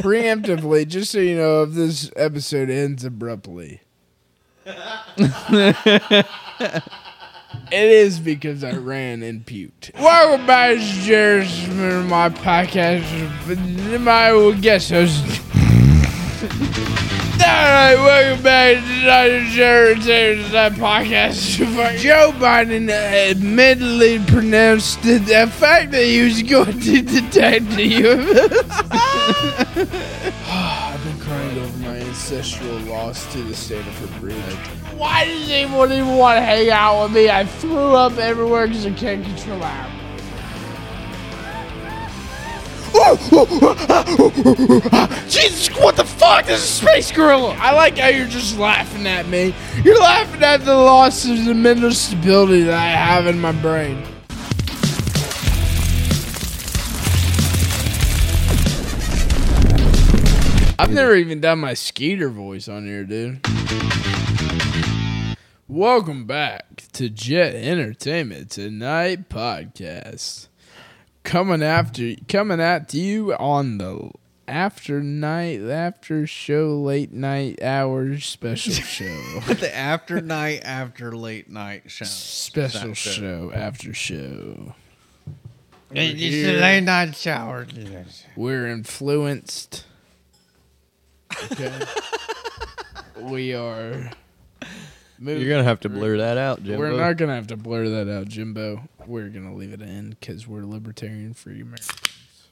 preemptively, just so you know, if this episode ends abruptly, it is because I ran and puked. Welcome back to Jared's my podcast. My guest host. Alright, welcome back to Dr. Jared's uh, podcast. Joe Biden admittedly pronounced the, fact that he was going to detect the UFO. Ancestral loss to the state of her breed. Why does anyone even want to hang out with me? I threw up everywhere because I can't control it. Jesus, what the fuck? This is Space Gorilla. I like how you're just laughing at me. You're laughing at the loss of the mental stability that I have in my brain. I've never even done my Skeeter voice on here, dude. Welcome back to Jet Entertainment Tonight podcast. Coming after coming at you on the after night after show late night hours special show. the after night after late night show. special show after show. It's a late night shower. We're influenced. Okay. we are moving You're gonna have to blur that out, Jimbo. We're not gonna have to blur that out, Jimbo. We're gonna leave it in because we're libertarian free Americans.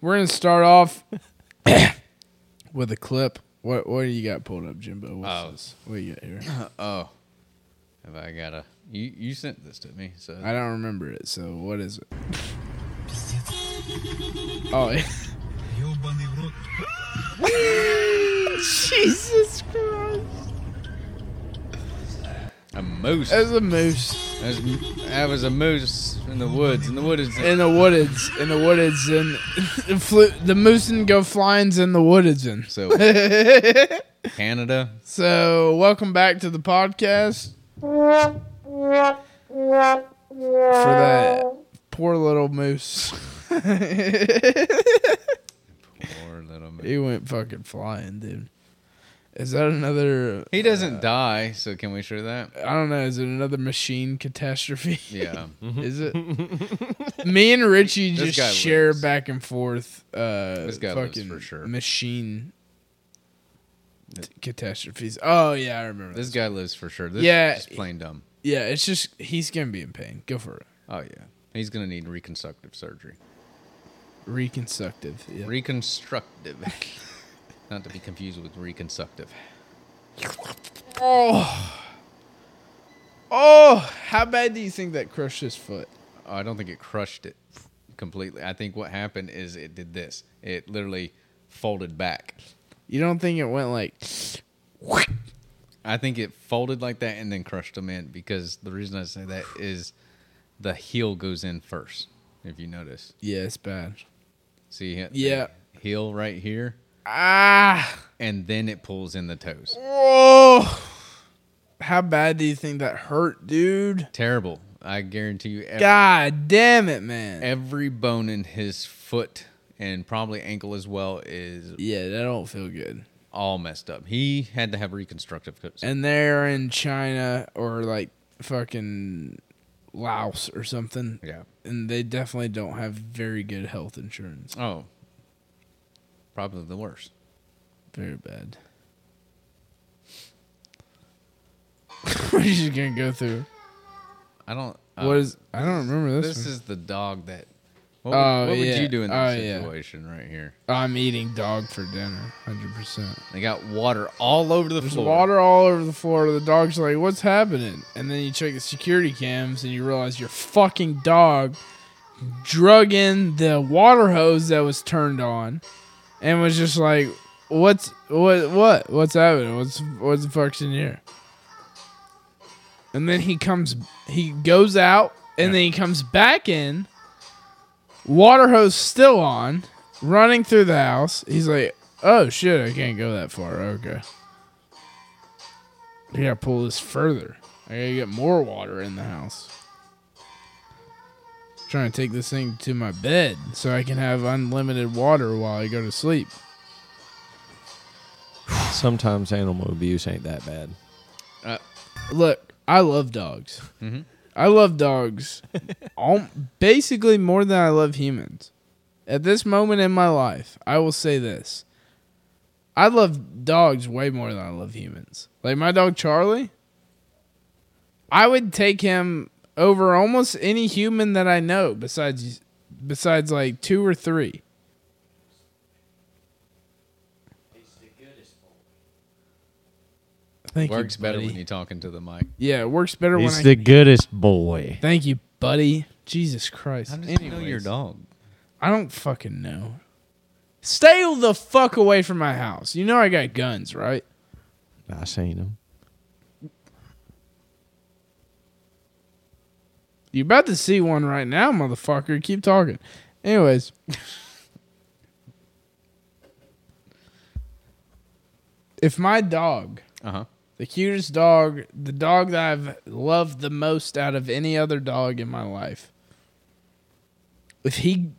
We're gonna start off with a clip. What what do you got pulled up, Jimbo? What's Oh. this? What you got here? Oh, have I got a? You you sent this to me, so I don't remember it. So what is it? Oh, yeah. Jesus Christ! a moose. That's a moose That was, that was a moose in the woods. In the woods. in the woods. In the woods, and the, flew, the moose didn't go flying in the woods. And So Canada. So, welcome back to the podcast. For that poor little moose. Poor little moose. he went fucking flying, dude. Is that another. He doesn't die, so can we show that? I don't know. Is it another machine catastrophe? Yeah. Is it? Me and Richie just share lives. back and forth. Uh, This guy lives fucking for sure. Machine t- catastrophes. Oh yeah, I remember. This This guy lives for sure. This Yeah. is plain dumb. Yeah, it's just he's gonna be in pain. Go for it. Oh yeah. He's gonna need reconstructive surgery. Reconstructive. Yeah. Reconstructive. Not to be confused with reconstructive. Oh. Oh, how bad do you think that crushed his foot? Oh, I don't think it crushed it completely. I think what happened is it did this. It literally folded back. You don't think it went like I think it folded like that and then crushed them in because the reason I say that is the heel goes in first. If you notice, Yeah, it's bad. See, it- Yeah. heel right here, Ah. and then it pulls in the toes. Whoa. How bad do you think that hurt, dude? Terrible. I guarantee you. Every, God damn it, man. every bone in his foot and probably ankle as well is Yeah, that don't feel good. all messed up. He had to have reconstructive. co- And they're in China or like fucking Laos or something. Yeah. And they definitely don't have very good health insurance. Oh. Probably the worst. Very bad. We're just gonna go through. I don't. what uh, is? I don't remember this. This one. is the dog that. What, would- Oh, what would yeah. you do in Oh, that yeah. situation right here? I'm eating dog for dinner, hundred percent. They got water all over the There's floor. water all over the floor. The dog's like, "What's happening?" And then you check the security cams, and you realize your fucking dog drug in the water hose that was turned on, and was just like, "What's what? What? What's happening? What's what's the fuck's in here?" And then he comes, he goes out, and Yeah. then he comes back in. Water hose still on, running through the house. He's like, "Oh shit, I can't go that far." Okay. I gotta pull this further. I gotta get more water in the house. trying to take this thing to my bed so I can have unlimited water while I go to sleep. Sometimes animal abuse ain't that bad. Look, I love dogs. Mhm. I love dogs, all, basically more than I love humans. At this moment in my life, I will say this: I love dogs way more than I love humans. Like my dog Charlie, I would take him over almost any human that I know besides besides like two or three. Thank Works you, better buddy. when you're talking to the mic. Yeah, it works better when He's I. the goodest boy. Thank you, buddy. Jesus Christ. How does he know your dog? I don't fucking know. Stay the fuck away from my house. You know I got guns, right? I seen him. You about to see one right now, motherfucker. Keep talking. Anyways. if my dog, Uh huh. The cutest dog, the dog that I've loved the most out of any other dog in my life, if he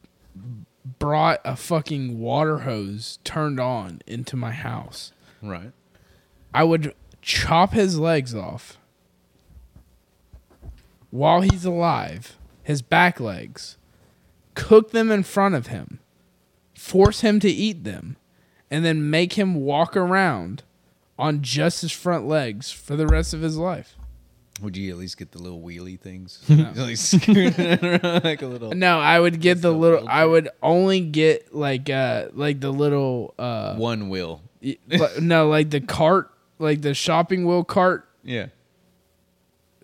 brought a fucking water hose turned on into my house, Right. I would chop his legs off while he's alive, his back legs, cook them in front of him, force him to eat them, and then make him walk around on just his front legs for the rest of his life. Would you at least get the little wheelie things? No. like like a little No, I would get the little. I would only get like uh like the little uh one wheel. no like the cart like the shopping wheel cart Yeah.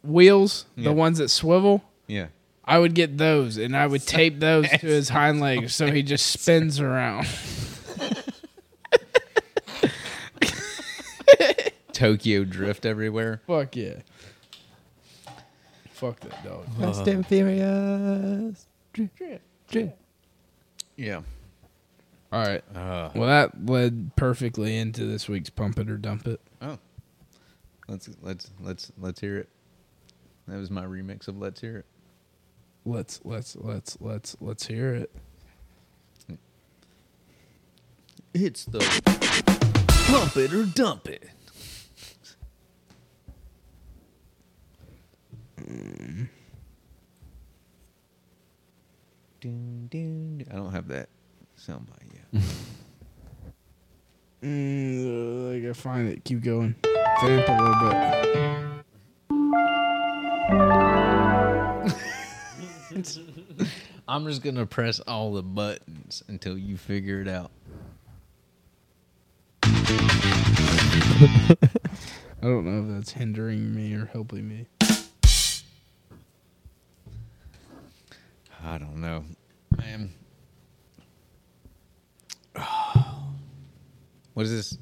wheels Yeah. the ones that swivel. Yeah. I would get those and I would tape those to his hind legs so he just spins around. Tokyo drift everywhere. Fuck yeah. Fuck that dog. Fast and Furious. Yeah. All right. Uh, Well, that led perfectly into this week's pump it or dump it. oh. Let's let's let's let's hear it. That was my remix of Let's Hear It. Let's let's let's let's let's hear it. It's the pump it or dump it. Dun, dun, dun. I don't have that soundbite yet. Mm, I gotta find it. Keep going. Vamp a little bit. I'm just gonna press all the buttons until you figure it out. I don't know if that's hindering me or helping me. I don't know, man. What is this?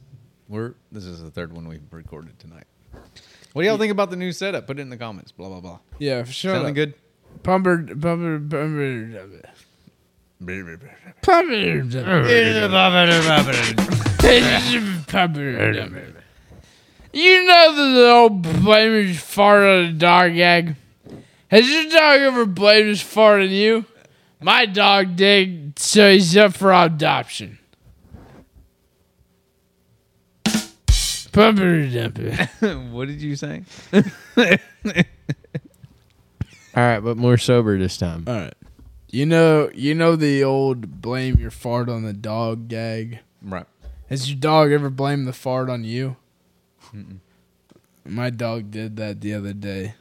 We're this is the third one we've recorded tonight. What do y'all think about the new setup? Put it in the comments. Blah blah blah. Yeah, for sure. Sounding good? Pumper, dump it. You know the old blamers fart on a dog gag? Has your dog ever blamed his fart on you? My dog did, so he's up for adoption. Pumper, dump it. what did you say? All right, but more sober this time. All right. You know, you know the old blame your fart on the dog gag. Right. Has your dog ever blamed the fart on you? My dog did that the other day,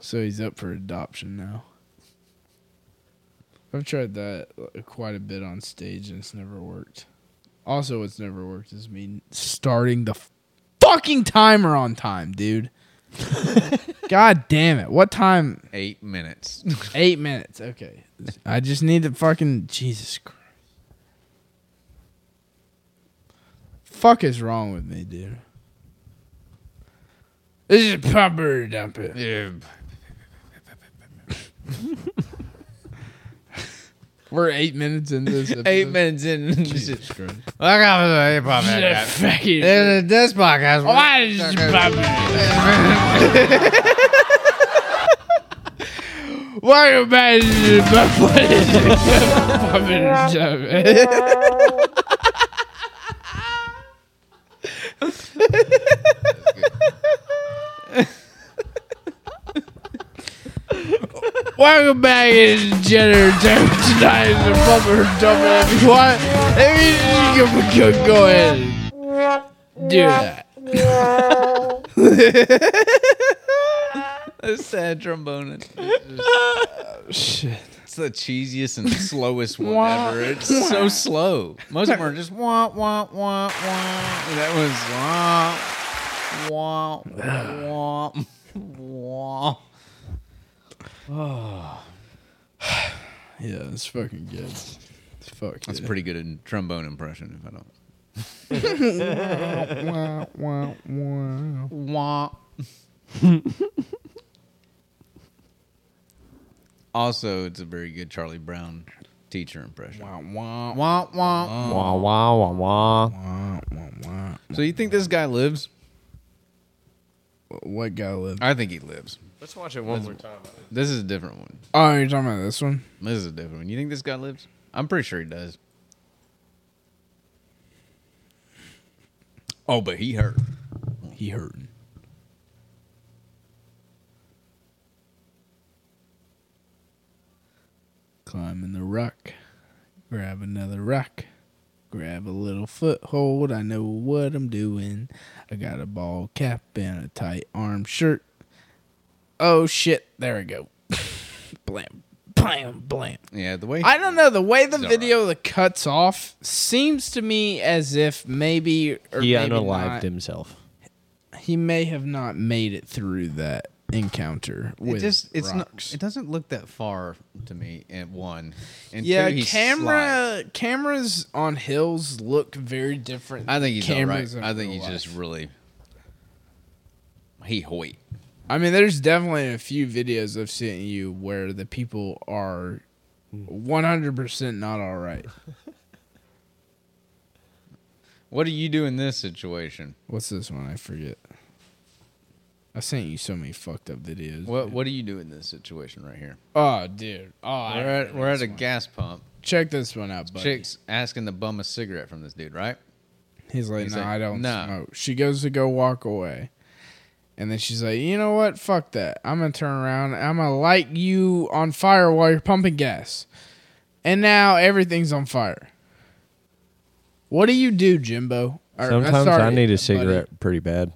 so he's up for adoption now. I've tried that uh, quite a bit on stage and it's never worked. Also, what's never worked is me starting the fucking timer on time, dude. God damn it! What time? Eight minutes. Eight minutes. Okay. I just need to fucking Jesus Christ. Fuck is wrong with me, dude? This is proper dumping. it. We're eight minutes into this. Episode. Eight minutes in. Jesus Christ. I got the pump Shit, fucking- This podcast. Why is this pumper? Welcome back to Welcome back to Jenner tonight is the Puppet Jumping. If you want, if you can go, go ahead and do that. A sad trombone. Oh, shit. It's the cheesiest and slowest one ever. It's so slow. Most of them are just wah wah wah wah. That was wah wah wah wah. Yeah, it's fucking good. It's fuck That's yeah. a pretty good in- trombone impression. If I don't. Wah, wah, wah. Wah. also, it's a very good Charlie Brown teacher impression. Wah, wah, Wah wah. Wah wah wah wah. wah, wah, wah. So you think this guy lives? What guy lives? I think he lives. Let's watch it one more time. This is a different one. Oh, you're talking about this one? This is a different one. You think this guy lives? I'm pretty sure he does. Oh, but he hurt. He hurting. Climbing the rock. Grab another rock. Grab a little foothold. I know what I'm doing. I got a ball cap and a tight arm shirt. Oh shit. There we go. blam. Blam. Blam. Yeah, the way I don't know. The way the It's video that cuts off seems to me as if maybe or He maybe unalived not, himself. he may have not made it through that encounter it just it's rocks. not. It doesn't look that far to me. At one, and yeah, two, camera slight. cameras on hills look very different. I think he's all right. cameras in I think real he's just really. He hoit. I mean, there's definitely a few videos I've seen you where the people are 100 percent not all right. What do you do in this situation? What's this one? I forget. I sent you so many fucked up videos. What dude. What do you do in this situation right here? Oh, dude. Oh, We're at we're at a one. gas pump. Check this one out, buddy. Chick's asking to bum a cigarette from this dude, right? He's like, He's no, like, I don't "No." smoke. She goes to go walk away. And then she's like, you know what? Fuck that. I'm going to turn around. I'm going to light you on fire while you're pumping gas. And now everything's on fire. What do you do, Jimbo? Or, uh, Sometimes sorry, I need a cigarette pretty bad.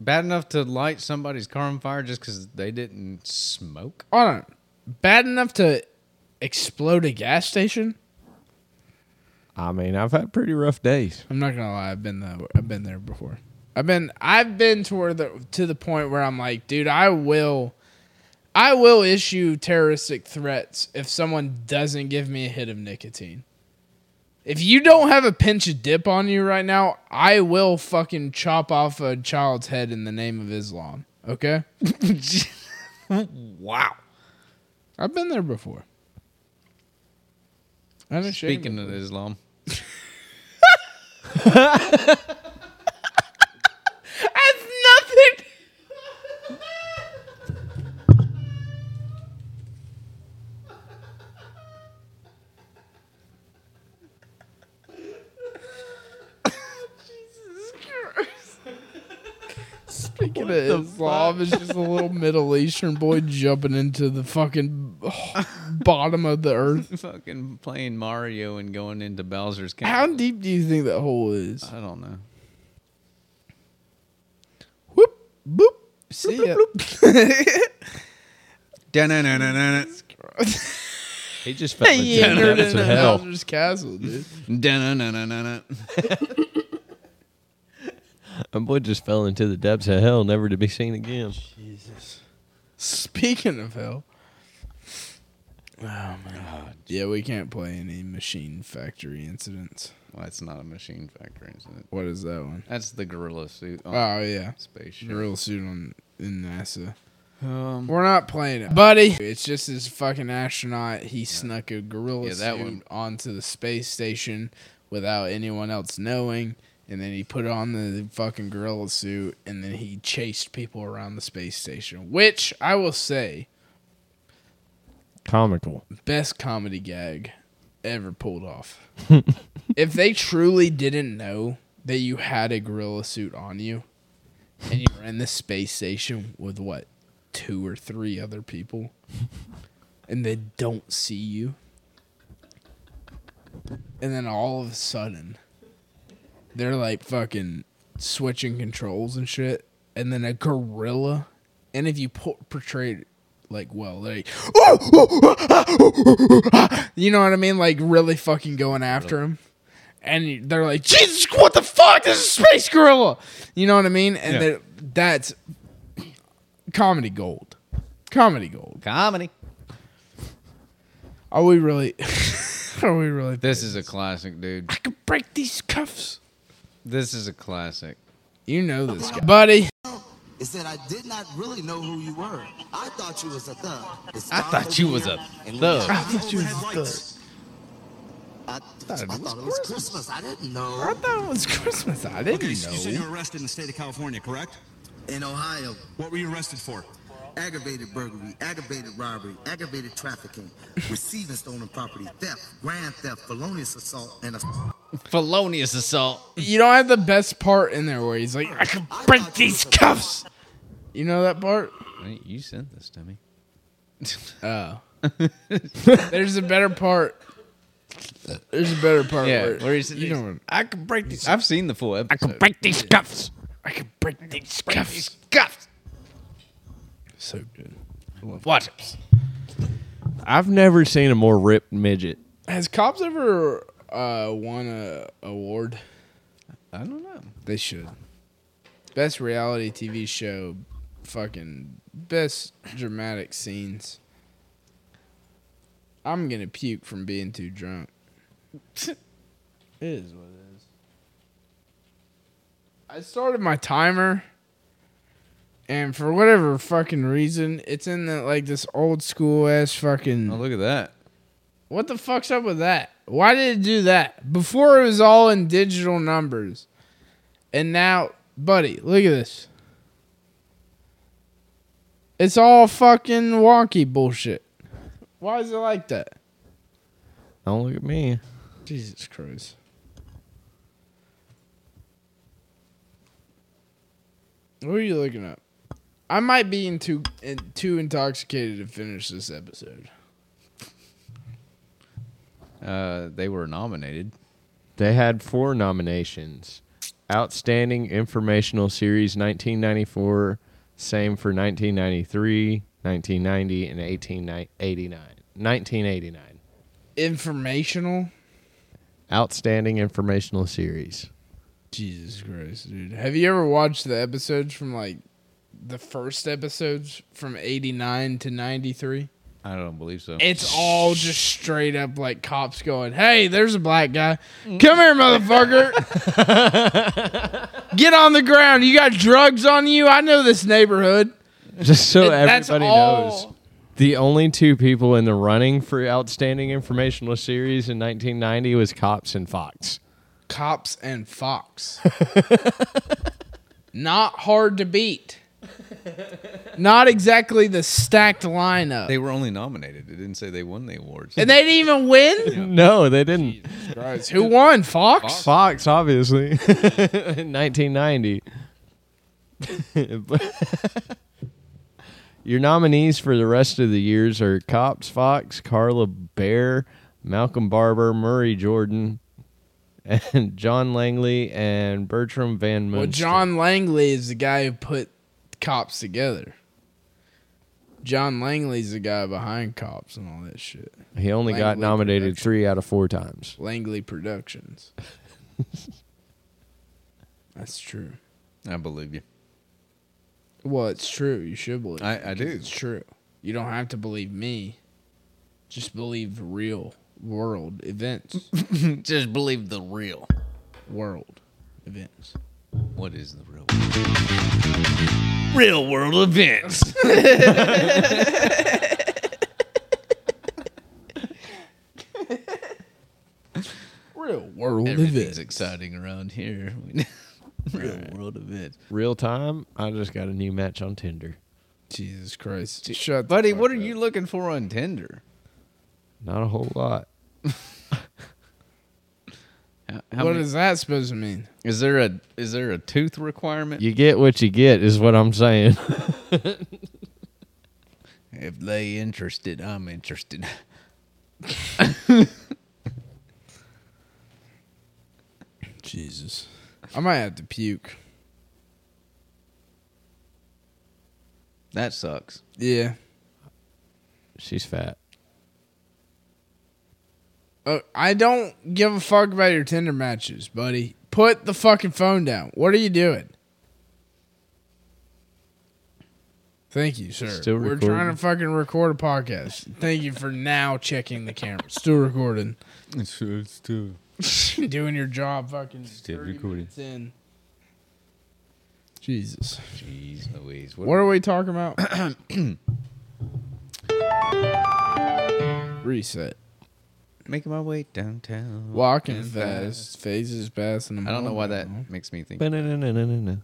Bad enough to light somebody's car on fire just because they didn't smoke? Hold on. Bad enough to explode a gas station? I mean, I've had pretty rough days. I'm not gonna lie, I've been there. I've been there before. I've been I've been to where the to the point where I'm like, dude, I will I will issue terroristic threats if someone doesn't give me a hit of nicotine. If you don't have a pinch of dip on you right now, I will fucking chop off a child's head in the name of Islam. Okay? wow. I've been there before. Speaking of Islam, That's nothing. Speaking of Islam, it's just a little Middle Eastern boy jumping into the fucking bottom of the earth. fucking playing Mario and going into Bowser's Castle. How deep do you think that hole is? I don't know. Whoop, boop. See ya. He just fell into He the entered into hell. Bowser's castle, dude. Da-na-na-na-na-na. My boy just fell into the depths of hell, never to be seen again. Jesus. Speaking of hell. Oh man. God. Yeah, we can't play any machine factory incidents. Well, that's not a machine factory, isn't? What is that one? That's the gorilla suit on Oh yeah. spaceship. Gorilla suit on in NASA. Um, We're not playing it. Buddy. It's just this fucking astronaut. He snuck a gorilla Yeah, that suit one. onto the space station without anyone else knowing. And then he put on the fucking gorilla suit and then he chased people around the space station. Which I will say Comical. best comedy gag ever pulled off. if they truly didn't know that you had a gorilla suit on you and you were in the space station with what, two or three other people, and they don't see you, and then all of a sudden they're like fucking switching controls and shit, and then a gorilla, and if you po- portrayed like well, like you know what I mean, like really fucking going after him, and they're like, Jesus, what the fuck? This is a space gorilla, you know what I mean? And Yeah. they're- that's comedy gold, comedy gold. Comedy. Are we really? are we really? This is a classic, dude. I could break these cuffs. This is a classic. You know this guy, buddy. is that I did not really know who you were. I thought you was a thug. I thought you was a thug. I thought you was a thug. I, I thought it was Christmas. I didn't know. I thought it was Christmas. I didn't Okay, so you said you were arrested in the state of California, correct? In Ohio, What were you arrested for? aggravated burglary, aggravated robbery, aggravated trafficking, receiving stolen property, theft, grand theft, felonious assault, and a. Felonious assault. You don't have the best part in there where he's like, I can break these cuffs. You know that part? Hey, You sent this to me. Oh. There's a better part. There's a better part. Yeah, where, where he's you know, I can break these. I've seen the full episode. I can break these cuffs. I can break these cuffs. Cuffs. So good. Watch it. I've never seen a more ripped midget. Has cops ever uh, won a award? I don't know. They should. Best reality TV show, fucking best dramatic scenes. I'm gonna puke from being too drunk. it is what it is. I started my timer, and for whatever fucking reason, it's in the like this old school ass fucking. Oh, look at that. What the fuck's up with that? Why did it do that? Before it was all in digital numbers. And now, buddy, look at this. It's all fucking wonky bullshit. Why is it like that? Don't look at me. Jesus Christ. What are you looking up? I might be in too in, too intoxicated to finish this episode. Uh, they were nominated. They had four nominations Outstanding Informational Series 1994, same for 1993, 1990, and 1889. 1989. Informational? Outstanding Informational Series. Jesus Christ, dude. Have you ever watched the episodes from like the first episodes from 89 to 93? I don't believe so. It's all just straight up like cops going, "Hey, there's a black guy. Come here, motherfucker. Get on the ground. You got drugs on you. I know this neighborhood." Just so And that's everybody all- knows. The only two people in the running for Outstanding Informational Series in 1990 was Cops and Fox. Cops and Fox. Not hard to beat. Not exactly the stacked lineup. they were only nominated. It didn't say they won the awards. and they didn't even win? No, they didn't. Christ. Who won? Fox? Fox, obviously, in 1990. Your nominees for the rest of the years are Cops, Fox, Carla Bear, Malcolm Barbour, Murray Jordan, and John Langley and Bertram Van Munster. Well, John Langley is the guy who put cops together. John Langley's the guy behind cops and all that shit. he only got nominated Production. three out of four times. Langley Productions. That's true. I believe you. Well, it's true. You should believe. I- it I do. It's true. You don't have to believe me. Just believe real world events. Just believe the real. world events. What is the real? Real world events. Real world Everything's events. exciting around here. real world events. Real time, I just got a new match on Tinder. Jesus Christ. Shut the Buddy, fuck what are up. you looking for on Tinder? Not a whole lot. How, how what many- is that supposed to mean? is there a is there a tooth requirement? You get what you get, is what I'm saying. if they interested, I'm interested. Jesus. I might have to puke. That sucks. Yeah. She's fat. Uh, I don't give a fuck about your Tinder matches, buddy. Put the fucking phone down. What are you doing? Thank you, sir. Still We're recording. trying to fucking record a podcast. Thank you for now checking the camera. Still recording. It's, it's too. Doing your job fucking Still recording. minutes in. Jesus. Jeez Louise. What are we talking about? Reset. Making my way downtown. Walking fast. Phases passing. I don't know why that makes me think. Ba-na-na-na-na-na.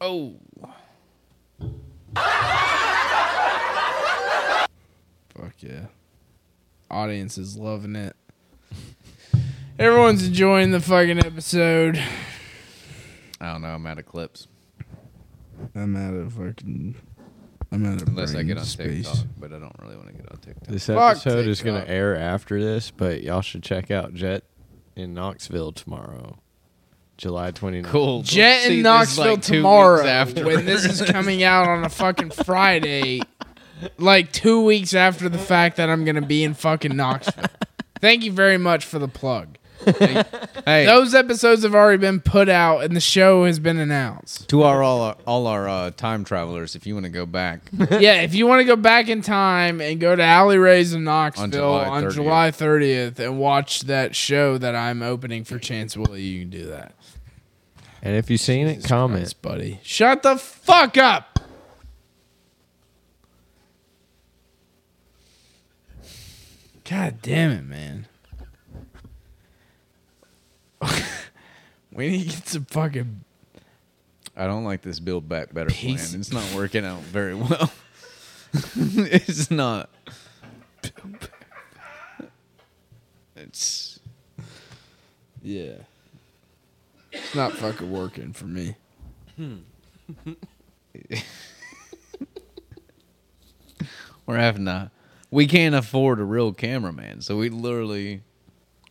Oh, Fuck yeah. Audience is loving it. Everyone's enjoying the fucking episode. I don't know. I'm out of clips. I'm out of fucking. I'm out of Unless I brain get on space. TikTok, but I don't really want to get on TikTok. This Fuck episode is going to TikTok. air after this, but y'all should check out Jet in Knoxville tomorrow, July 29th. Cool. Jet in Knoxville like tomorrow after. when this is coming out on a fucking Friday, like two weeks after the fact that I'm gonna be in fucking Knoxville. Thank you very much for the plug. hey, Those episodes have already been put out and the show has been announced. to our all our, all our uh, time travelers, if you want to go back, yeah, if you want to go back in time and go to Alley Rays in Knoxville July on 30th. July 30th and watch that show that I'm opening for Chance Willie, you can do that. And if you've seen it, comment. Christ, buddy. Shut the fuck up. God damn it, man. we need to get some fucking. I don't like this build back better Piece- plan. It's not working out very well. it's not. It's Yeah. It's not fucking working for me. we're having to. We can't afford a real cameraman, so we literally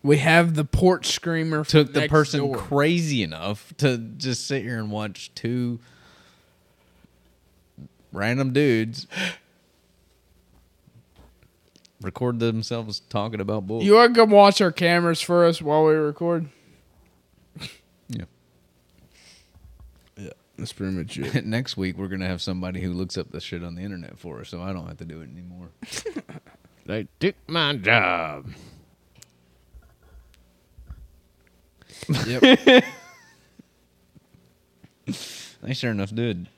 We have the porch screamer. from took the next person door. crazy enough to just sit here and watch two random dudes record themselves talking about bull. You want to come watch our cameras for us while we record? Yeah. Yeah, that's pretty much it. Next week we're gonna have somebody who looks up the shit on the internet for us, so I don't have to do it anymore. They took my job. Yep. I sure enough did.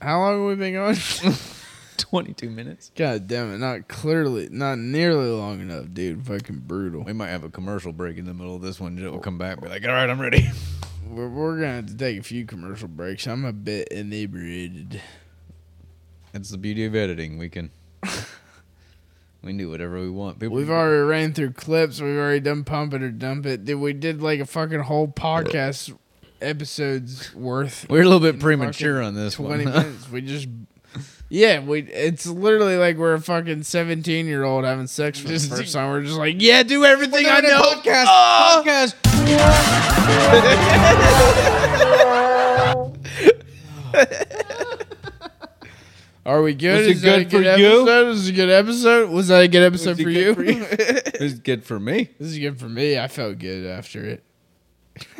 How long have we been going? Twenty-two minutes. God damn it! Not clearly, not nearly long enough, dude. Fucking brutal. We might have a commercial break in the middle of this one. Joe will come back and be like, "All right, I'm ready." We're, we're gonna have to take a few commercial breaks. I'm a bit inebriated. It's the beauty of editing. We can we can do whatever we want. People, We've already ran through clips. We've already done pump it or dump it. Did we did like a fucking whole podcast episodes worth? we're a little bit premature on this Twenty one. minutes. We just. Yeah, we. It's literally like we're a fucking seventeen year old having sex for the first time. We're just like, yeah, do everything I know. podcast. Ah! Podcast. Are we good? Was it Is that a good good for you? episode? Was it a good episode? Was that a good episode for you? It's good for me. this is good for me. I felt good after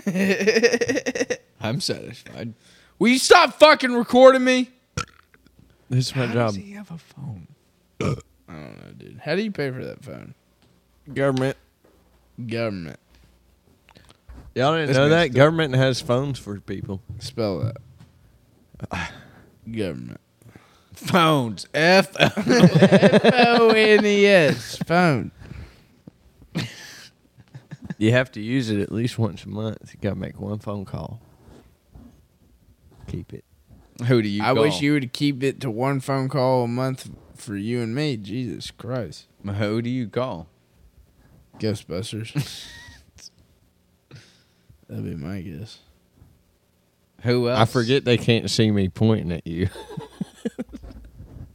it. I'm satisfied. Will you stop fucking recording me? This is my How job. does he have a phone? I don't know, dude. How do you pay for that phone? Government. Government. Y'all didn't This know that? Government has phones for people. Spell that. Government. Phones. F. O N E S. Phone. You have to use it at least once a month. You got to make one phone call. Keep it. Who do you? I wish you would keep it to one phone call a month for you and me. Jesus Christ. Who do you call? Ghostbusters. That'd be my guess. Who else? I forget they can't see me pointing at you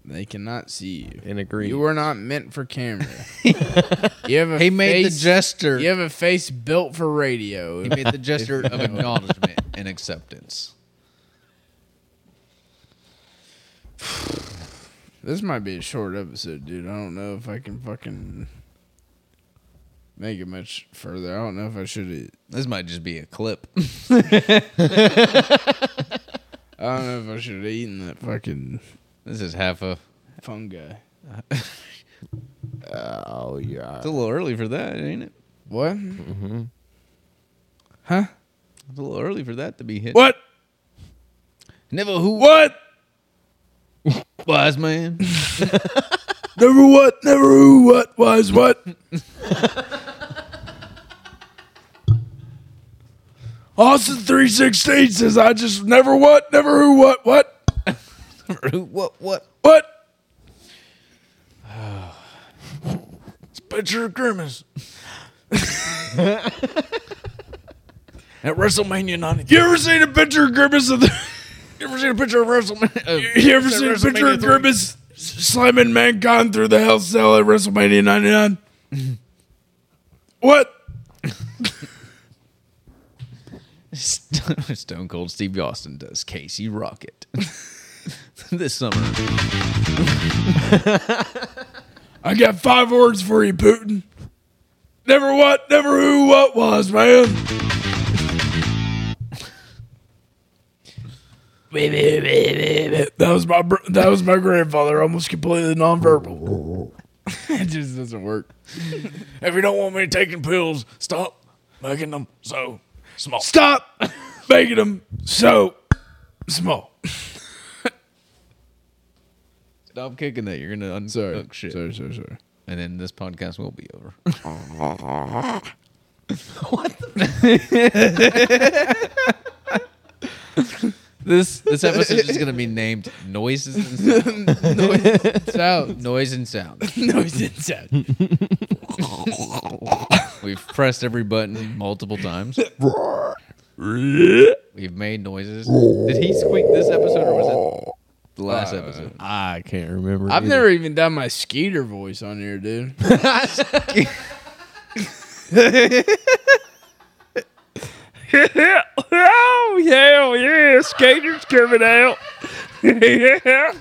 They cannot see you. in a green. You were not meant for camera. you have a He made face, the gesture. You have a face built for radio. He made the gesture of acknowledgement and acceptance. This might be a short episode, dude. I don't know if I can fucking make it much further. I don't know if I should. This might just be a clip. I don't know if I should have eaten that fucking This is half a. fungi. oh yeah. It's a little early for that, ain't it? What? Mm-hmm. Huh? It's a little early for that to be hit. What? Never who What? wise man. Never what? Never who? What? Was what? Austin three sixteen says I just never what? Never who? What? What? what what? What? It's a picture of Grimace. At WrestleMania 90. You ever seen a picture of Grimace of the? You ever seen a picture of WrestleMania? Oh, you ever seen a picture of Grimace slamming mankind through the hell cell at WrestleMania 99? what? Stone Cold Steve Austin does Casey Rocket this summer. I got five words for you, Putin. Never what, never who, what was, man. That was my br- that was my grandfather, almost completely nonverbal. it just doesn't work. If you don't want me taking pills, stop making them so small. Stop making them so small. Stop kicking that. You're gonna unhook Sorry, shit. sorry, sorry, sorry. And then this podcast will be over. What this this episode is gonna be named noises and sound. Sound, noise and sound. noise and sound. We've pressed every button multiple times. We've made noises. Did he squeak this episode or was it the last uh, episode? I can't remember. I've either. never even done my Skeeter voice on here, dude. oh hell yeah, Skeeter's coming out. yeah.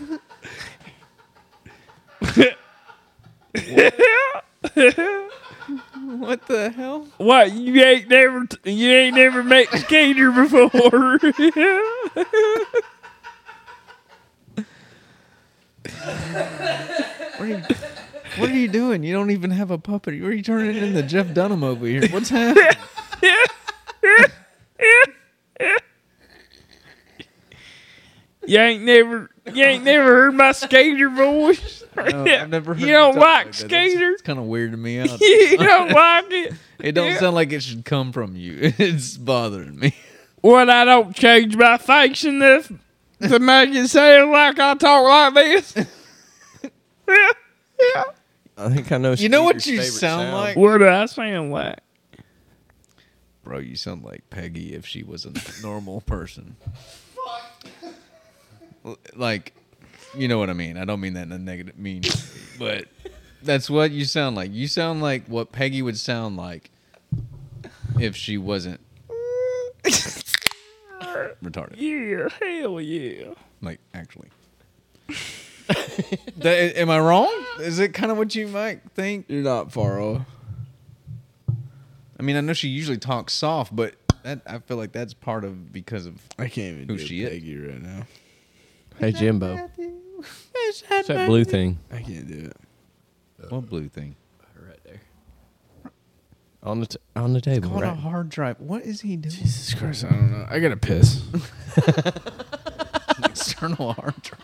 What the hell? What you ain't never you ain't never met Skeeter before? What are, you, what are you doing? You don't even have a puppet. What are you turning into Jeff Dunham over here? What's happening? you ain't never you ain't never heard my Skeeter voice. No, I've never heard You don't like skaters? It's kind of weird to me out. you don't like it. It don't Yeah. sound like it should come from you. It's bothering me. What I don't change my face this to make it sound like I talk like this. Yeah, yeah. I think I know. You know what Skeeter's you favorite sound like? What do I sound like? Bro, you sound like Peggy if she was a normal person. L- Like, you know what I mean. I don't mean that in a negative mean, but that's what you sound like. You sound like what Peggy would sound like if she wasn't retarded. Yeah, hell yeah. Like, actually. That- am I wrong? Is it kind of what you might think? You're not far off. I mean, I know she usually talks soft, but that I feel like that's part of because of I can't even Who do she is? Right now. Hey Jimbo. It's that blue thing I can't do it. what blue thing. right there on the t- on the table. It's Called a hard drive. What is he doing? Jesus Christ, I don't know. I gotta piss. External hard drive.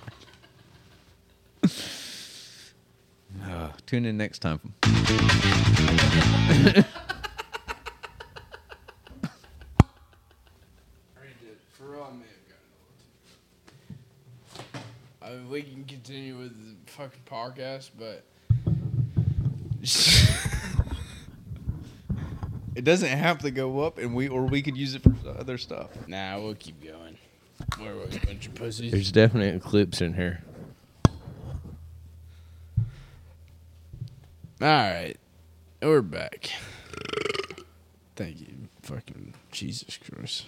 Uh, tune in next time. I may have gotten I mean, we can continue with the fucking podcast, but It doesn't have to go up, and we or we could use it for other stuff. nah, we'll keep going. We're a bunch of pussies. There's definitely clips in here. All right, we're back. Thank you, fucking Jesus Christ.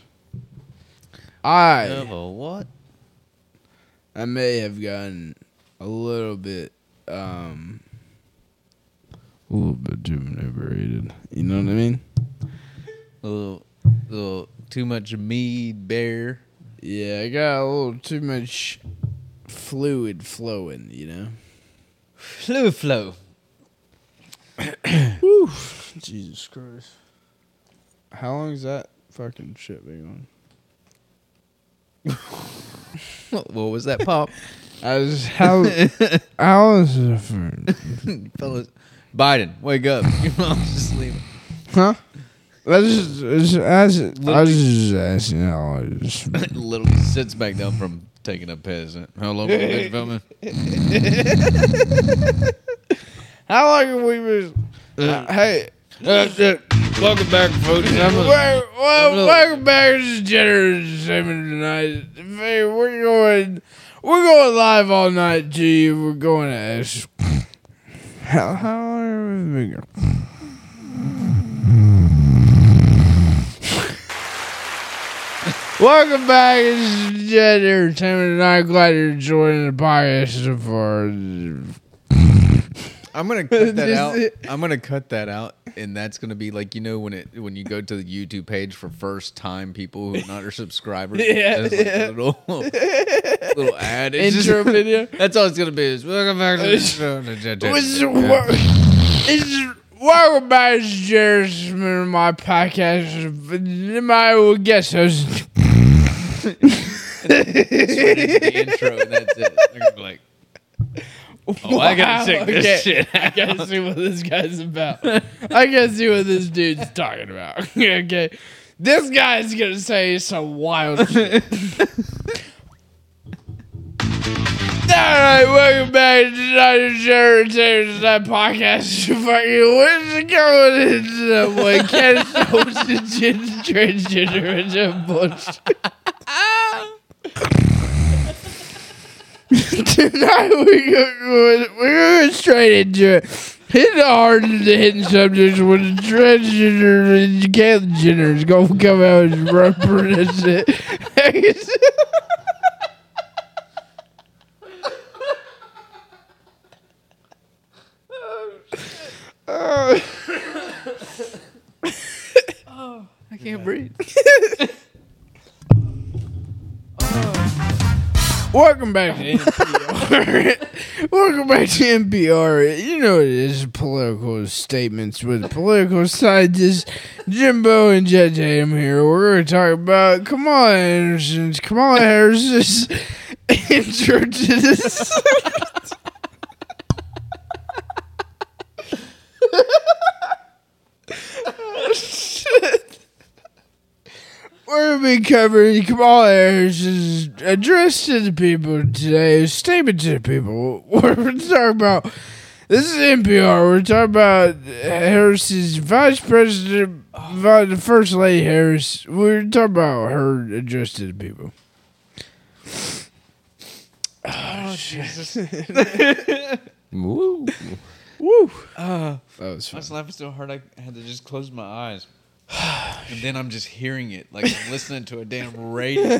I a what? I may have gotten a little bit um a little bit too inebriated. You know what I mean? A little, little too much mead bear. Yeah, I got a little too much fluid flowing, you know. Flu flow. Woo. Jesus Christ. How long is that fucking shit been on? What was that pop? I was how is it? Fellas, Biden, wake up! Your mom's just sleeping. Huh? I just, I just, I just, I was just asking how it is. Literally sits back down from taking a piss. How long have you been filming? How long have we been? Uh, uh, hey, uh, uh, Welcome back, folks. wel- well, welcome back to Generous Entertainment tonight. Hey, we're going, we're going live all night to you. We're going to ask. How, how long have we been going? Welcome back. Is Jet Entertainment tonight. Glad you're enjoying the podcast so far. I'm gonna cut that out. I'm gonna cut that out, and that's gonna be like you know when it when you go to the YouTube page for first time people who are not our subscribers. Yeah, like yeah. a little little ad It's just- video. That's all it's gonna be. Is welcome back to the show. This is wor- this is- Welcome back to my podcast. My guest host. the intro, and that's it. They're like, oh, I gotta check this okay. shit. I gotta see what this guy's about. I gotta see what this dude's talking about. okay. This guy's gonna say some wild shit. Alright, welcome back to Dr. Jared Taylor's that podcast. Fucking where's it going into that way? Can't transgender into bullshit. Tonight we're going, we're going straight into it. Hit the hard and the hidden subjects with the transgender and Caitlyn Jenner is going to come out and represent it. oh, I can't breathe. Oh. Welcome back to NPR. Welcome back to NPR. You know it is political statements with political scientists Jimbo and Jet Tatum here. We're going to talk about Kamala Anderson's Kamala Harris's intro to this. To be covering Kamala Harris's address to the people today, statement to the people. We're going to talk about, this is NPR, we're talking about Harris's vice president, the first lady Harris. We're talking about her address to the people. Woo. Woo! Uh, That was I was laughing so hard I had to just close my eyes. And then I'm just hearing it like I'm listening to a damn radio.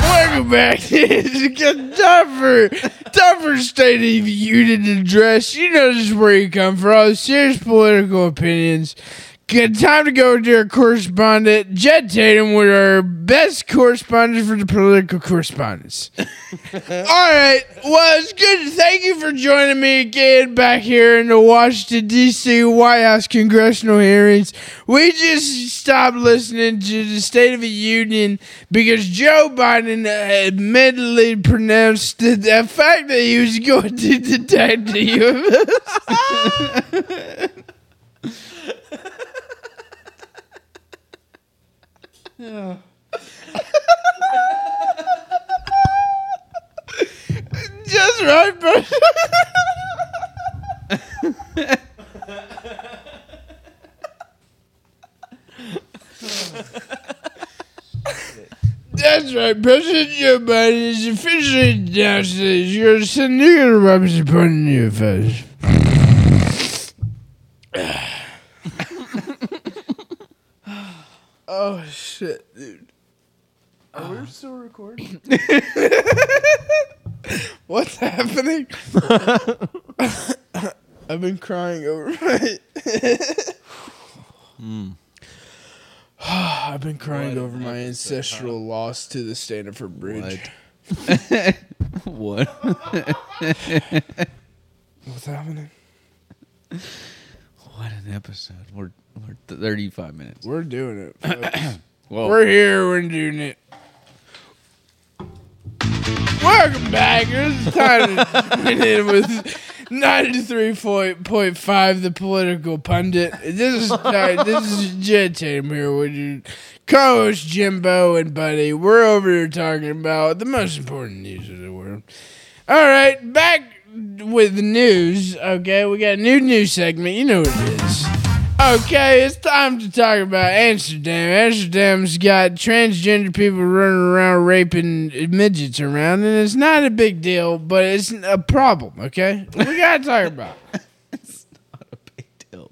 Welcome back to Tougher, Tougher State of the Union Address. You know this is where you come for all the serious political opinions. Good time to go to our correspondent, Jet Tatum, with our best correspondent for the political correspondence. all right. Well, it's good. Thank you for joining me again back here in the Washington, D.C. White House congressional hearings. We just stopped listening to the State of the Union because Joe Biden admittedly pronounced the, the fact that he was going to detect the UFOs. Just right, bro. That's right, President Joe Biden is officially downstairs. You're gonna send weapons to your face. Oh shit, dude. Are we still recording? What's happening? I've been crying over my. Hmm. I've been crying What over my episode, ancestral loss to the Stamford Bridge. What? What's happening? What an episode. We're we're 35 minutes. We're doing it. folks. We're here. We're doing it. Welcome back. It's time to in with 93.5, the political pundit. This is uh, this is Jet Tatum here with your co-host Jimbo and Buddy. We're over here talking about the most important news of the world. All right, back with the news. Okay, we got a new news segment. You know what it is. Okay, it's time to talk about Amsterdam. Amsterdam's got transgender people running around raping midgets around, and it's not a big deal, but it's a problem, okay? We gotta talk about it. It's not a big deal.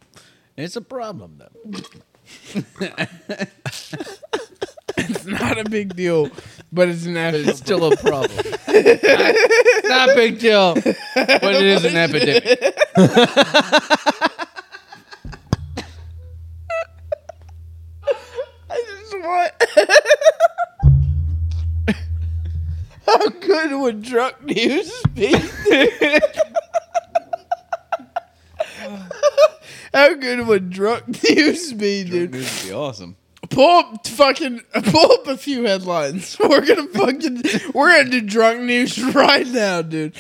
It's a problem though. Not a big deal, but it's an It's still a problem. not, not a big deal, but it is an epidemic. I just want. How good would drunk news be? How good would drunk news be, dude? This would be awesome. Pull up fucking pull up a few headlines. We're gonna fucking we're gonna do drunk news right now, dude.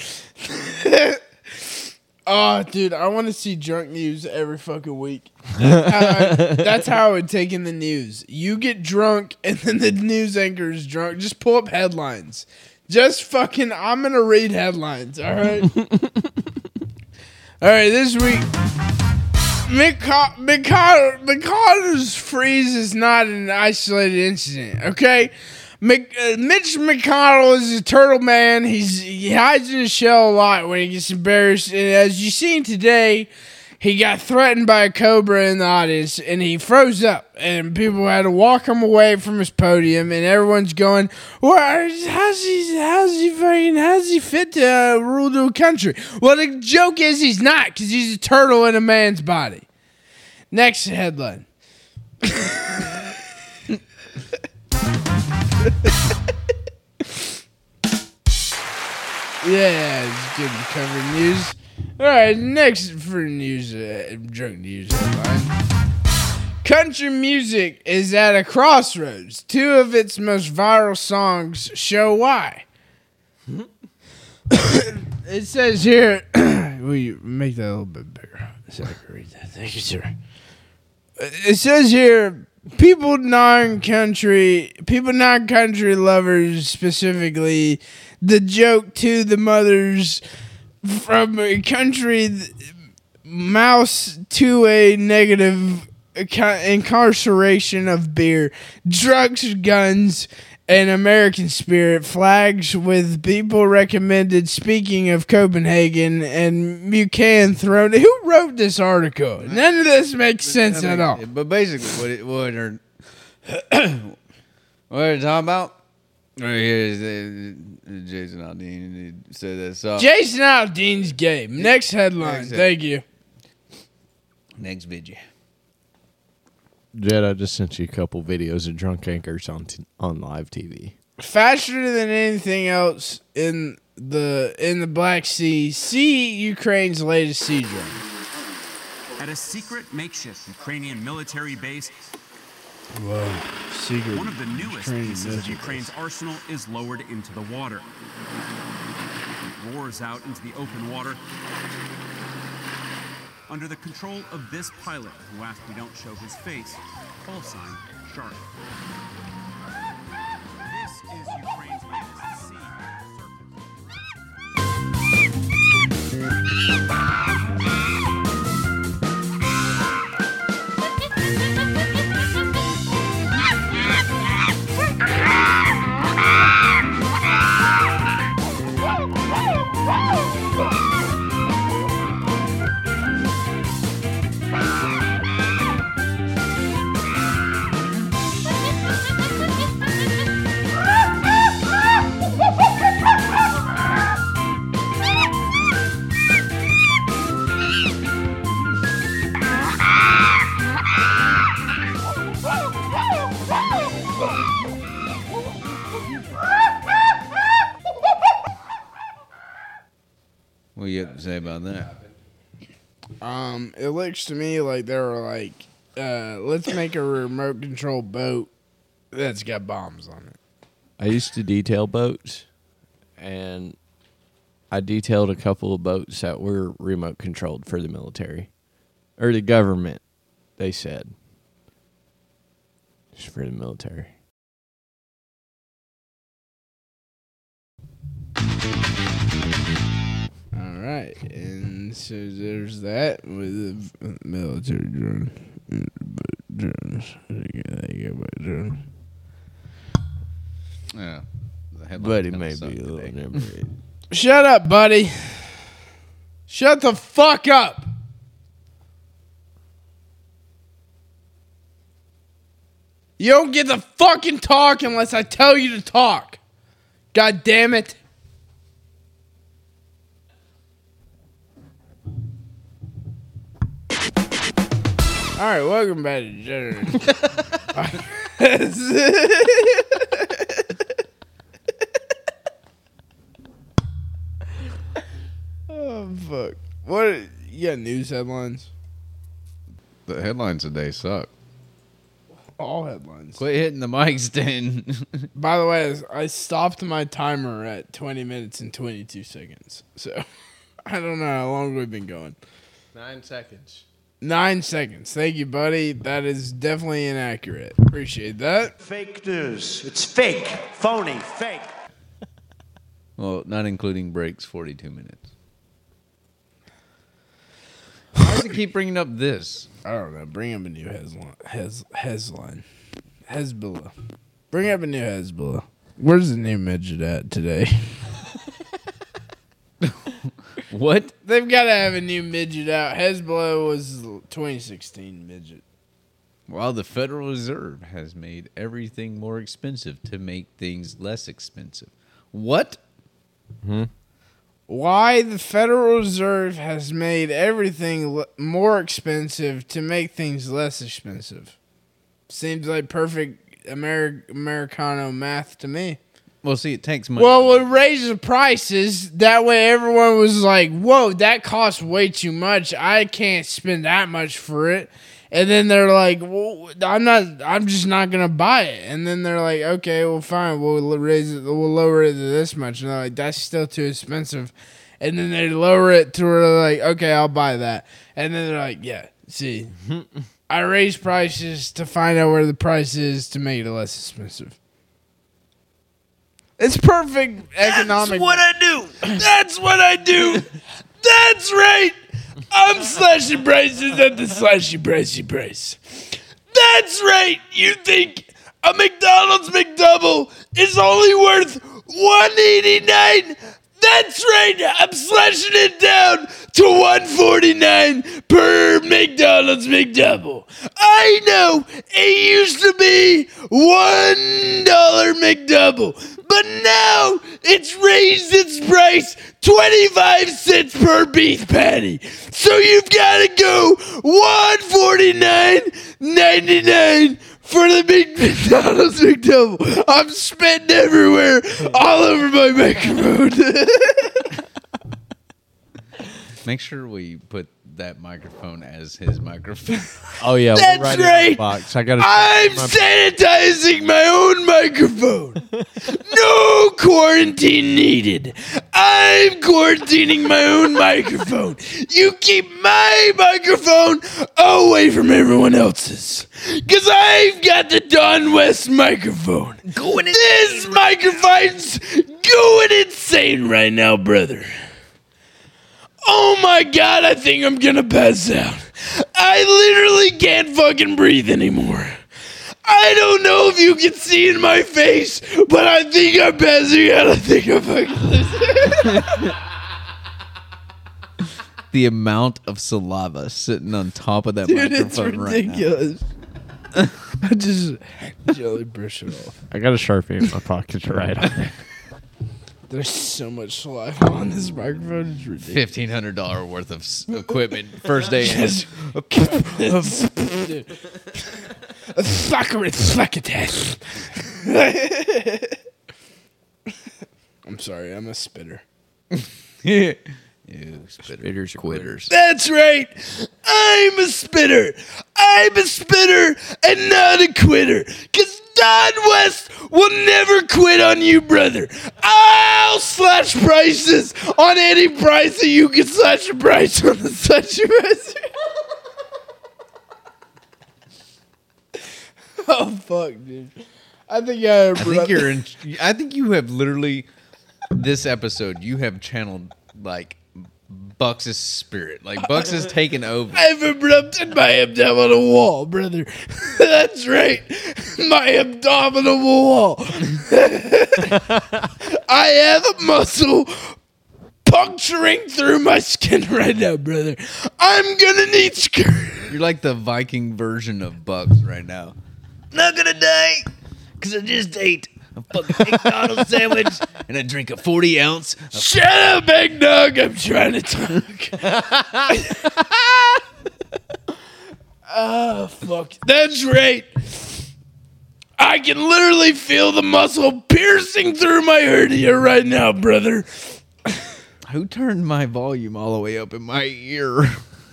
Oh, dude, I want to see drunk news every fucking week. That's I, uh, that's how I would take in the news. You get drunk, and then the news anchor is drunk. Just pull up headlines. Just fucking, I'm gonna read headlines. All right. all right. This week, McCo- McConnell, McConnell's freeze is not an isolated incident. Okay. Mc, uh, Mitch McConnell is a turtle man. He's he hides in his shell a lot when he gets embarrassed. And as you've seen today, he got threatened by a cobra in the audience, and he froze up. And people had to walk him away from his podium. And everyone's going, "Well, how's he? How's he fucking? How's he fit to uh, rule the country?" Well, the joke is he's not, because he's a turtle in a man's body. Next headline. Yeah, it's good cover news. All right, next for news, uh, drunk news. Country music is at a crossroads. Two of its most viral songs show why. it says here, we make that a little bit bigger so I can read that? Thank you, sir. It says here, people non-country, people non-country lovers specifically, the joke to the mothers from a country th- mouse to a negative incarceration of beer, drugs, guns, and American spirit flags with people recommended. Speaking of Copenhagen and Buchanan thrown. Who wrote this article? None of this makes sense at all. But basically, what it, what are what are talking about? Right here is uh, Jason Aldean. He said that. So Jason Aldean's game. Next headline. Next Thank you. next video. Jet, I just sent you a couple videos of drunk anchors on t- on live TV. faster than anything else in the in the Black Sea. See Ukraine's latest sea drone. At a secret makeshift Ukrainian military base, Whoa. One of the newest pieces of Ukraine's arsenal is lowered into the water. It roars out into the open water under the control of this pilot, who asked we don't show his face, call sign Shark. This is Ukraine's latest sea. Say about that? Um, it looks to me like they were like, uh, let's make a remote control boat that's got bombs on it. I used to detail boats, and I detailed a couple of boats that were remote controlled for the military or the government. They said just for the military. All right, and so there's that with the military drone. Drones. They got my drone. Yeah. The headline But it kinda may be a little today. Shut up, buddy. Shut the fuck up. You don't get to fucking talk unless I tell you to talk. God damn it. All right, welcome back to General. oh fuck! What you got? News headlines? The headlines today suck. All headlines. Quit hitting the mic stand. By the way, I stopped my timer at 20 minutes and 22 seconds. So I don't know how long we've been going. Nine seconds. Nine seconds. Thank you, buddy. That is definitely inaccurate. Appreciate that. Fake news. It's fake, phony, fake. well, not including breaks, 42 minutes. Why does it keep bringing up this? I don't know. Bring up a new headline. Hez, headline. Hezbollah. Bring up a new Hezbollah. Where's the new midget at today? What? They've got to have a new midget out. Hezbollah was 2016 midget. While the Federal Reserve has made everything more expensive to make things less expensive. What? Hmm? Why the Federal Reserve has made everything l- more expensive to make things less expensive. Seems like perfect Ameri- Americano math to me. Well, see, it takes money. Well, we raised the prices. That way, everyone was like, "Whoa, that costs way too much. I can't spend that much for it." And then they're like, "Well, I'm not. I'm just not gonna buy it." And then they're like, "Okay, well, fine. We'll raise it. We'll lower it to this much." And they're like, "That's still too expensive." And then they lower it to where they're like, "Okay, I'll buy that." And then they're like, "Yeah, see, I raise prices to find out where the price is to make it less expensive." It's perfect economic. That's what I do. That's what I do. That's right. I'm slashing prices at the slashy pricey price. That's right. You think a McDonald's McDouble is only worth 189? That's right. I'm slashing it down to 149 per McDonald's McDouble. I know it used to be one dollar McDouble, but now it's raised its price 25 cents per beef patty. So you've got to go 149.99 for the big McDonald's McDouble. I'm spitting everywhere, all over my microphone. Make sure we put that microphone as his microphone. Oh yeah, we'll That's write it in the right. Box. I got. To I'm sanitizing my own microphone. No quarantine needed. I'm quarantining my own microphone. You keep my microphone away from everyone else's. Because I've got the Don West microphone. Going this microphone's going insane right now, brother. Oh my god, I think I'm gonna pass out. I literally can't fucking breathe anymore. I don't know if you can see in my face, but I think I'm passing out. I think I'm fucking the amount of saliva sitting on top of that Dude, it's microphone right now. ridiculous. I just jelly brush it off. I got a sharpie in my pocket to write on it. There's so much saliva on this microphone. It's ridiculous. Fifteen hundred dollar worth of s- equipment first day. in. A sucker fucker, succotash. I'm sorry, I'm a spitter. Ew. Spitters are quitters. That's right. I'm a spitter. I'm a spitter and not a quitter. Cause Don West will never quit on you, brother. I'll slash prices on any price that you can slash a price on the slash price. oh fuck, dude. I think I, I think you're in. I think you have literally this episode. You have channeled like Bucks' spirit. Like Bucks has taken over. I've erupted my abdominal wall, brother. That's right. My abdominal wall. I have a muscle puncturing through my skin right now, brother. I'm gonna need skirt. You're like the Viking version of Bucks right now. Not gonna die because I just ate a fucking McDonald's sandwich and I drink a 40 ounce. Of Shut up, big dog. I'm trying to talk. oh, fuck. That's right. I can literally feel the muscle piercing through my hernia right now, brother. Who turned my volume all the way up in my ear?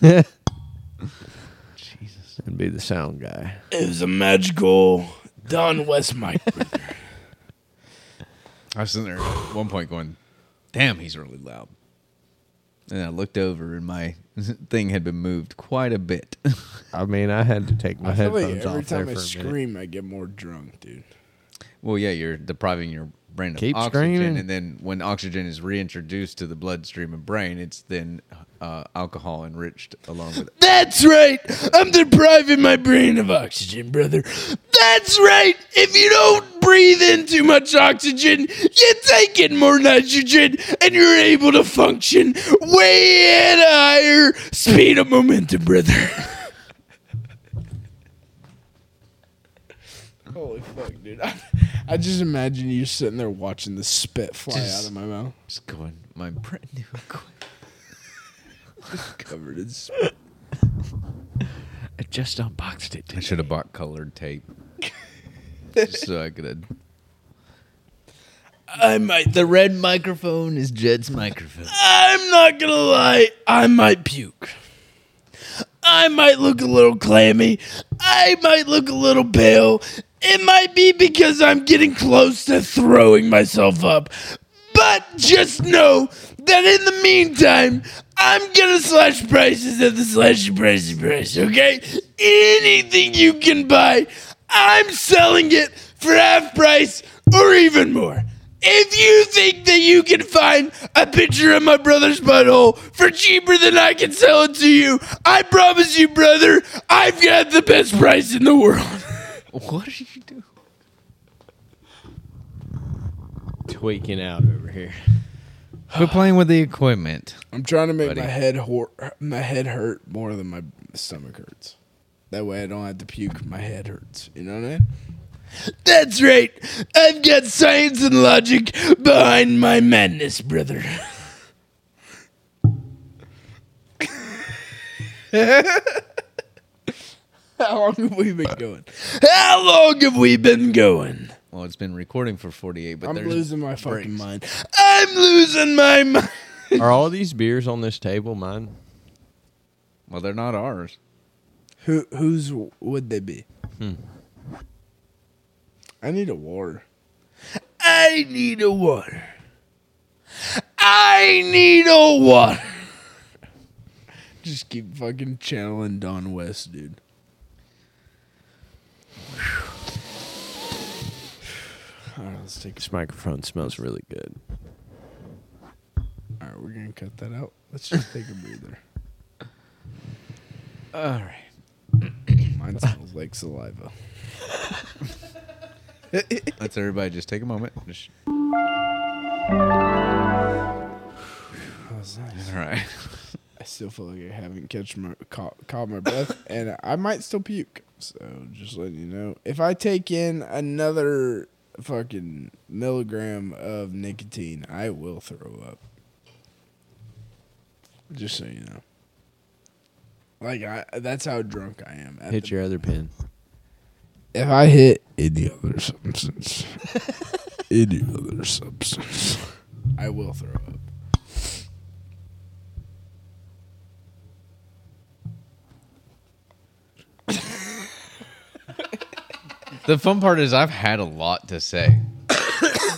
And be the sound guy. It was a magical Don West mic. I was sitting there at one point going, damn, he's really loud. And I looked over and my thing had been moved quite a bit. I mean, I had to take my I feel like headphones every off there time for I a minute. scream, I get more drunk, dude. well, yeah, you're depriving your brain of Keep oxygen. screaming. And then when oxygen is reintroduced to the bloodstream and brain, it's then uh, alcohol enriched along with it. That's right. I'm depriving my brain of oxygen, brother. That's right. If you don't breathe in too much oxygen, you take in more nitrogen and you're able to function way at a higher speed of momentum, brother. Holy fuck, dude. I, I just imagine you sitting there watching the spit fly out of my mouth. Just going, my brand new equipment. Covered in spit. I just unboxed it. I should have bought colored tape. Just so I could. I might. The red microphone is Jet's microphone. I'm not gonna lie. I might puke. I might look a little clammy. I might look a little pale. It might be because I'm getting close to throwing myself up. But just know that in the meantime, I'm gonna slash prices at the slashy pricey price, okay? Anything you can buy, I'm selling it for half price or even more. If you think that you can find a picture of my brother's butthole for cheaper than I can sell it to you, I promise you, brother, I've got the best price in the world. What are you doing? Tweaking out over here. Quit playing with the equipment. I'm trying to make Buddy. my head hor- my head hurt more than my stomach hurts. That way I don't have to puke. My head hurts. You know what I mean? That's right. I've got science and logic behind my madness, brother. How long have we been going? How long have we been going? Well, it's been recording for 48, but I'm there's losing my fucking mind. I'm losing my mind. Are all these beers on this table mine? Well, they're not ours. Who whose would they be? Hmm. I need a water. I need a water. I need a water. Just keep fucking channeling Don West, dude. All right, let's take. This microphone smells really good. All right, we're gonna cut that out. Let's just take a breather. All right. Mine smells like saliva. Let's everybody just take a moment. Just, That was nice. all right. I still feel like I haven't catch my caught, caught my breath, and I might still puke. So just letting you know, if I take in another fucking milligram of nicotine, I will throw up. Just so you know. Like I, that's how drunk I am. Hit your other pin. If I hit any other substance, any other substance, I will throw up. The fun part is I've had a lot to say,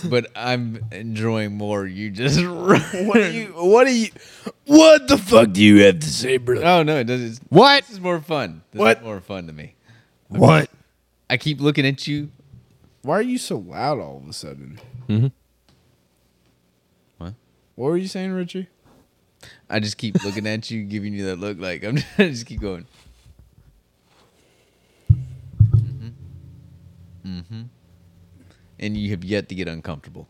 but I'm enjoying more. You just What do you? What do you? What the fuck do you have to say, bro? Oh no, it doesn't. What? This is more fun. This What? is more fun to me. What? I keep looking at you. Why are you so loud all of a sudden? Mhm. What? What were you saying, Richie? I just keep looking at you, giving you that look. Like I'm trying to just keep going. Mm-hmm. And you have yet to get uncomfortable.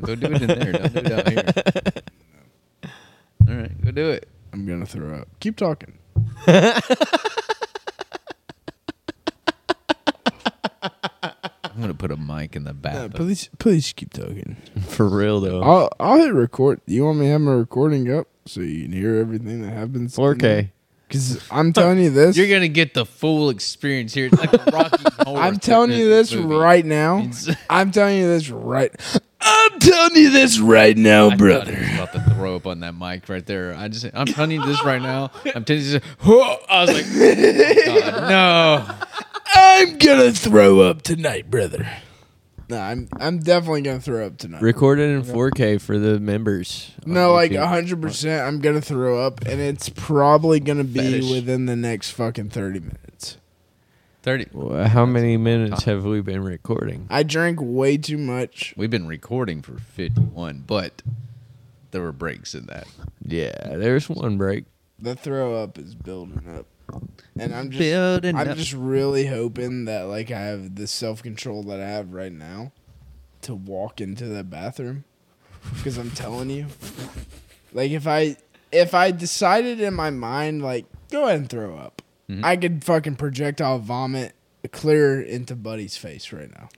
Go do it in there. Don't do it out here. All right, go do it. I'm gonna throw up. Keep talking. I'm gonna put a mic in the back. No, please, please keep talking. For real though. I'll I'll hit record. You want me to have my recording up so you can hear everything that happens? 4K. Because I'm telling you this. You're gonna get the full experience here. It's like a Rocky Horror I'm telling you this movie. right now. It's- I'm telling you this right. I'm telling you this right now, I thought brother. he was about to throw up on that mic right there. I just, I'm telling you this right now. I'm telling you this. I was like, oh God, no. I'm gonna throw up tonight, brother. No, I'm I'm definitely gonna throw up tonight. Recorded in 4K for the members. No, like YouTube. hundred percent. I'm gonna throw up, and it's probably gonna be Fetish. within the next fucking thirty minutes. Thirty. Well, How many minutes have we been recording? I drank way too much. We've been recording for 51, but there were breaks in that. Yeah, there's one break. The throw up is building up, and I'm just Building I'm up. just really hoping that like I have the self control that I have right now to walk into the bathroom because I'm telling you, like if I if I decided in my mind like go ahead and throw up, Mm-hmm. I could fucking projectile vomit clear into Buddy's face right now.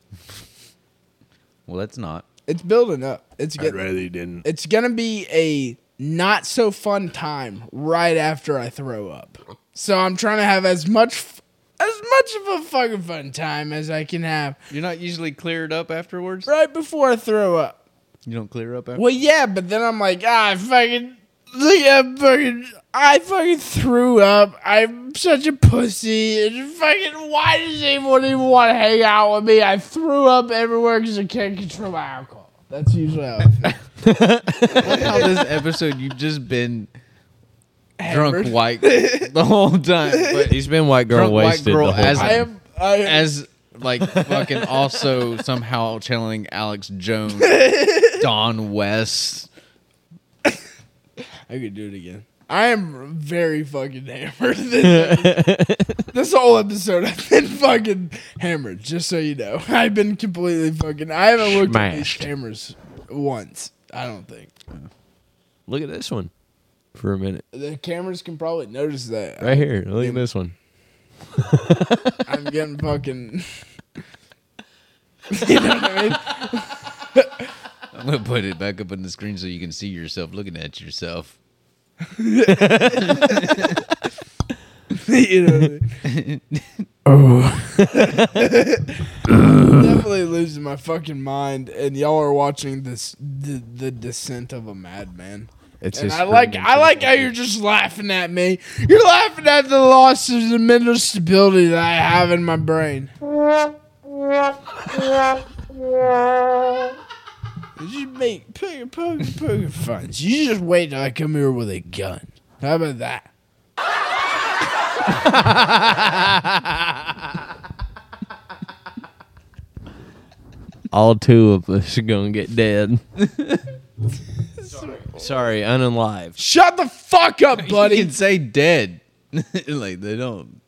Well, it's not. It's building up. It's getting. rather you didn't. It's gonna be a not so fun time right after I throw up. So I'm trying to have as much f- as much of a fucking fun time as I can have You're not usually cleared up afterwards. right before I throw up. You don't clear up after. Well, yeah, but then I'm like, ah, I fucking look at fucking. I fucking threw up. I'm such a pussy. And fucking, why does anyone even want to hang out with me? I threw up everywhere because I can't control my alcohol. That's usually how I feel. Look how this episode you've just been drunk white the whole time, but He's been white girl Drunk white wasted girl the whole as- I am. I am as like fucking also somehow channeling Alex Jones, Don West. I could do it again. I am very fucking hammered. This, this whole episode, I've been fucking hammered. Just so you know, I've been completely fucking. I haven't looked at these cameras once. I don't think Look at this one for a minute. the cameras can probably notice that. Right here. Look at this one. I'm getting fucking. you know what I mean? I'm gonna put it back up on the screen so you can see yourself looking at yourself. you know what I mean? oh. Definitely losing my fucking mind, and y'all are watching this the, the descent of a madman. It's And his I like freaking I like how you're just laughing at me. You're laughing at the loss of the mental stability that I have in my brain. You just make poking poking poking fun. You just wait till I come here with a gun. How about that? all two of us are gonna get dead. Sorry, unalive. Shut the fuck up, buddy. You buddy. can say dead, like they don't.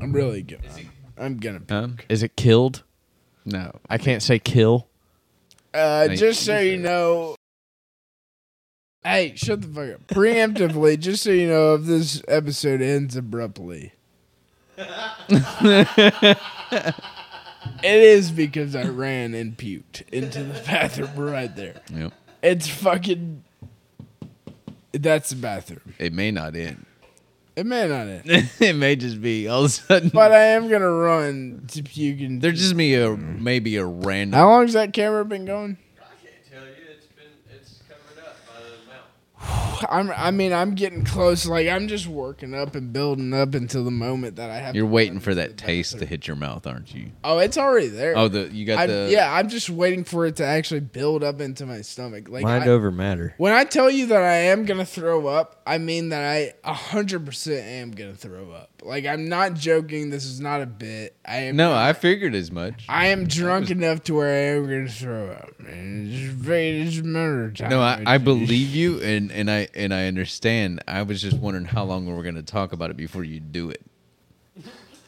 I'm really good. I'm gonna. Huh? Is it killed? No, I can't say kill. Uh, Hey, just so you know. Hey, shut the fuck up. Preemptively, just so you know, if this episode ends abruptly, it is because I ran and puked into the bathroom right there. yep. It's fucking. That's the bathroom. It may not end. It may not end, it may just be all of a sudden. but I am gonna run to puke. And There's just me a maybe a random. How long has that camera been going? I can't tell you. It's been it's covered up by the mouth. I'm. I mean, I'm getting close. Like I'm just working up and building up until the moment that I have. You're to waiting for that the taste to hit your mouth, aren't you? Oh, it's already there. Oh, the you got I'm- the yeah, I'm just waiting for it to actually build up into my stomach. Like Mind I- over matter. when I tell you that I am gonna throw up, I mean that I hundred percent am gonna throw up. Like I'm not joking. This is not a bit. I am. No, I figured as much. I am drunk enough to where I am gonna throw up. Man. It's just very it's murder time. No, I, I believe you, and, and I and I understand. I was just wondering how long we were going to talk about it before you do it.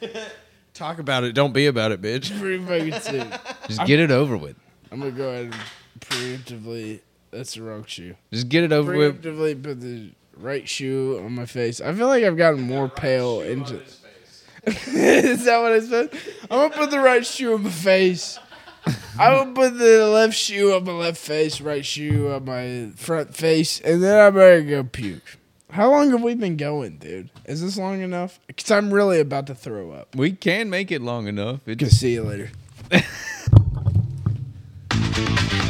Talk about it. Don't be about it, bitch. pretty fucking soon. Just get it over with. I'm gonna go ahead and preemptively. That's the wrong shoe. Just get it over with. Preemptively put the right shoe on my face. I feel like I've gotten more pale into. Is that what I said? I'm gonna put the right shoe on my face. I will put the left shoe on my left face, right shoe on my front face, and then I better go puke. How long have we been going, dude? Is this long enough? Because I'm really about to throw up. We can make it long enough. It Okay, see you later.